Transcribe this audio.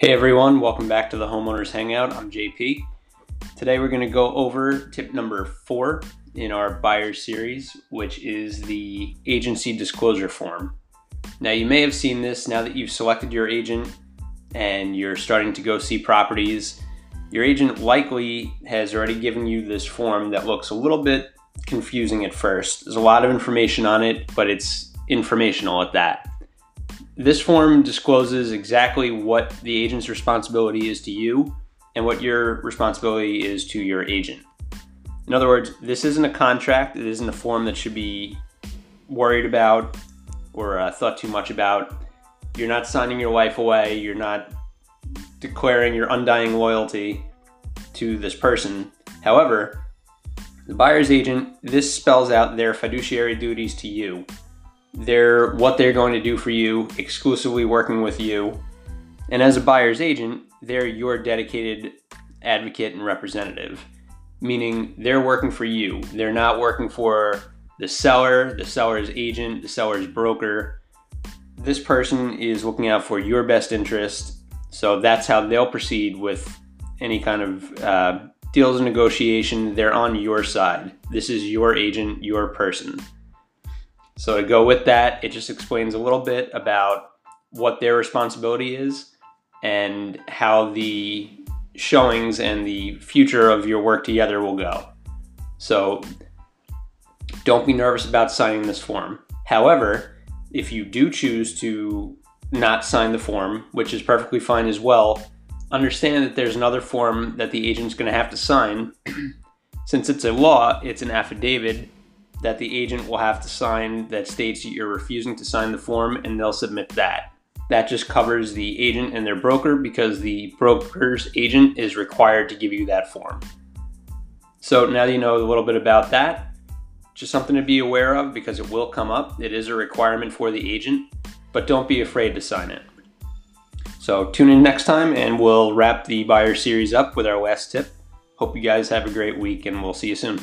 Hey everyone, welcome back to the Homeowners Hangout. I'm JP. Today we're going to go over tip number four in our buyer series, which is the agency disclosure form. Now, you may have seen this now that you've selected your agent and you're starting to go see properties. Your agent likely has already given you this form that looks a little bit confusing at first. There's a lot of information on it, but it's informational at that. This form discloses exactly what the agent's responsibility is to you and what your responsibility is to your agent. In other words, this isn't a contract, it isn't a form that should be worried about or uh, thought too much about. You're not signing your life away, you're not declaring your undying loyalty to this person. However, the buyer's agent, this spells out their fiduciary duties to you. They're what they're going to do for you, exclusively working with you. And as a buyer's agent, they're your dedicated advocate and representative, meaning they're working for you. They're not working for the seller, the seller's agent, the seller's broker. This person is looking out for your best interest. So that's how they'll proceed with any kind of uh, deals and negotiation. They're on your side. This is your agent, your person. So to go with that, it just explains a little bit about what their responsibility is and how the showings and the future of your work together will go. So don't be nervous about signing this form. However, if you do choose to not sign the form, which is perfectly fine as well, understand that there's another form that the agent's going to have to sign. Since it's a law, it's an affidavit that the agent will have to sign that states that you're refusing to sign the form and they'll submit that. That just covers the agent and their broker because the broker's agent is required to give you that form. So now you know a little bit about that, just something to be aware of because it will come up. It is a requirement for the agent, but don't be afraid to sign it. So tune in next time and we'll wrap the buyer series up with our last tip. Hope you guys have a great week and we'll see you soon.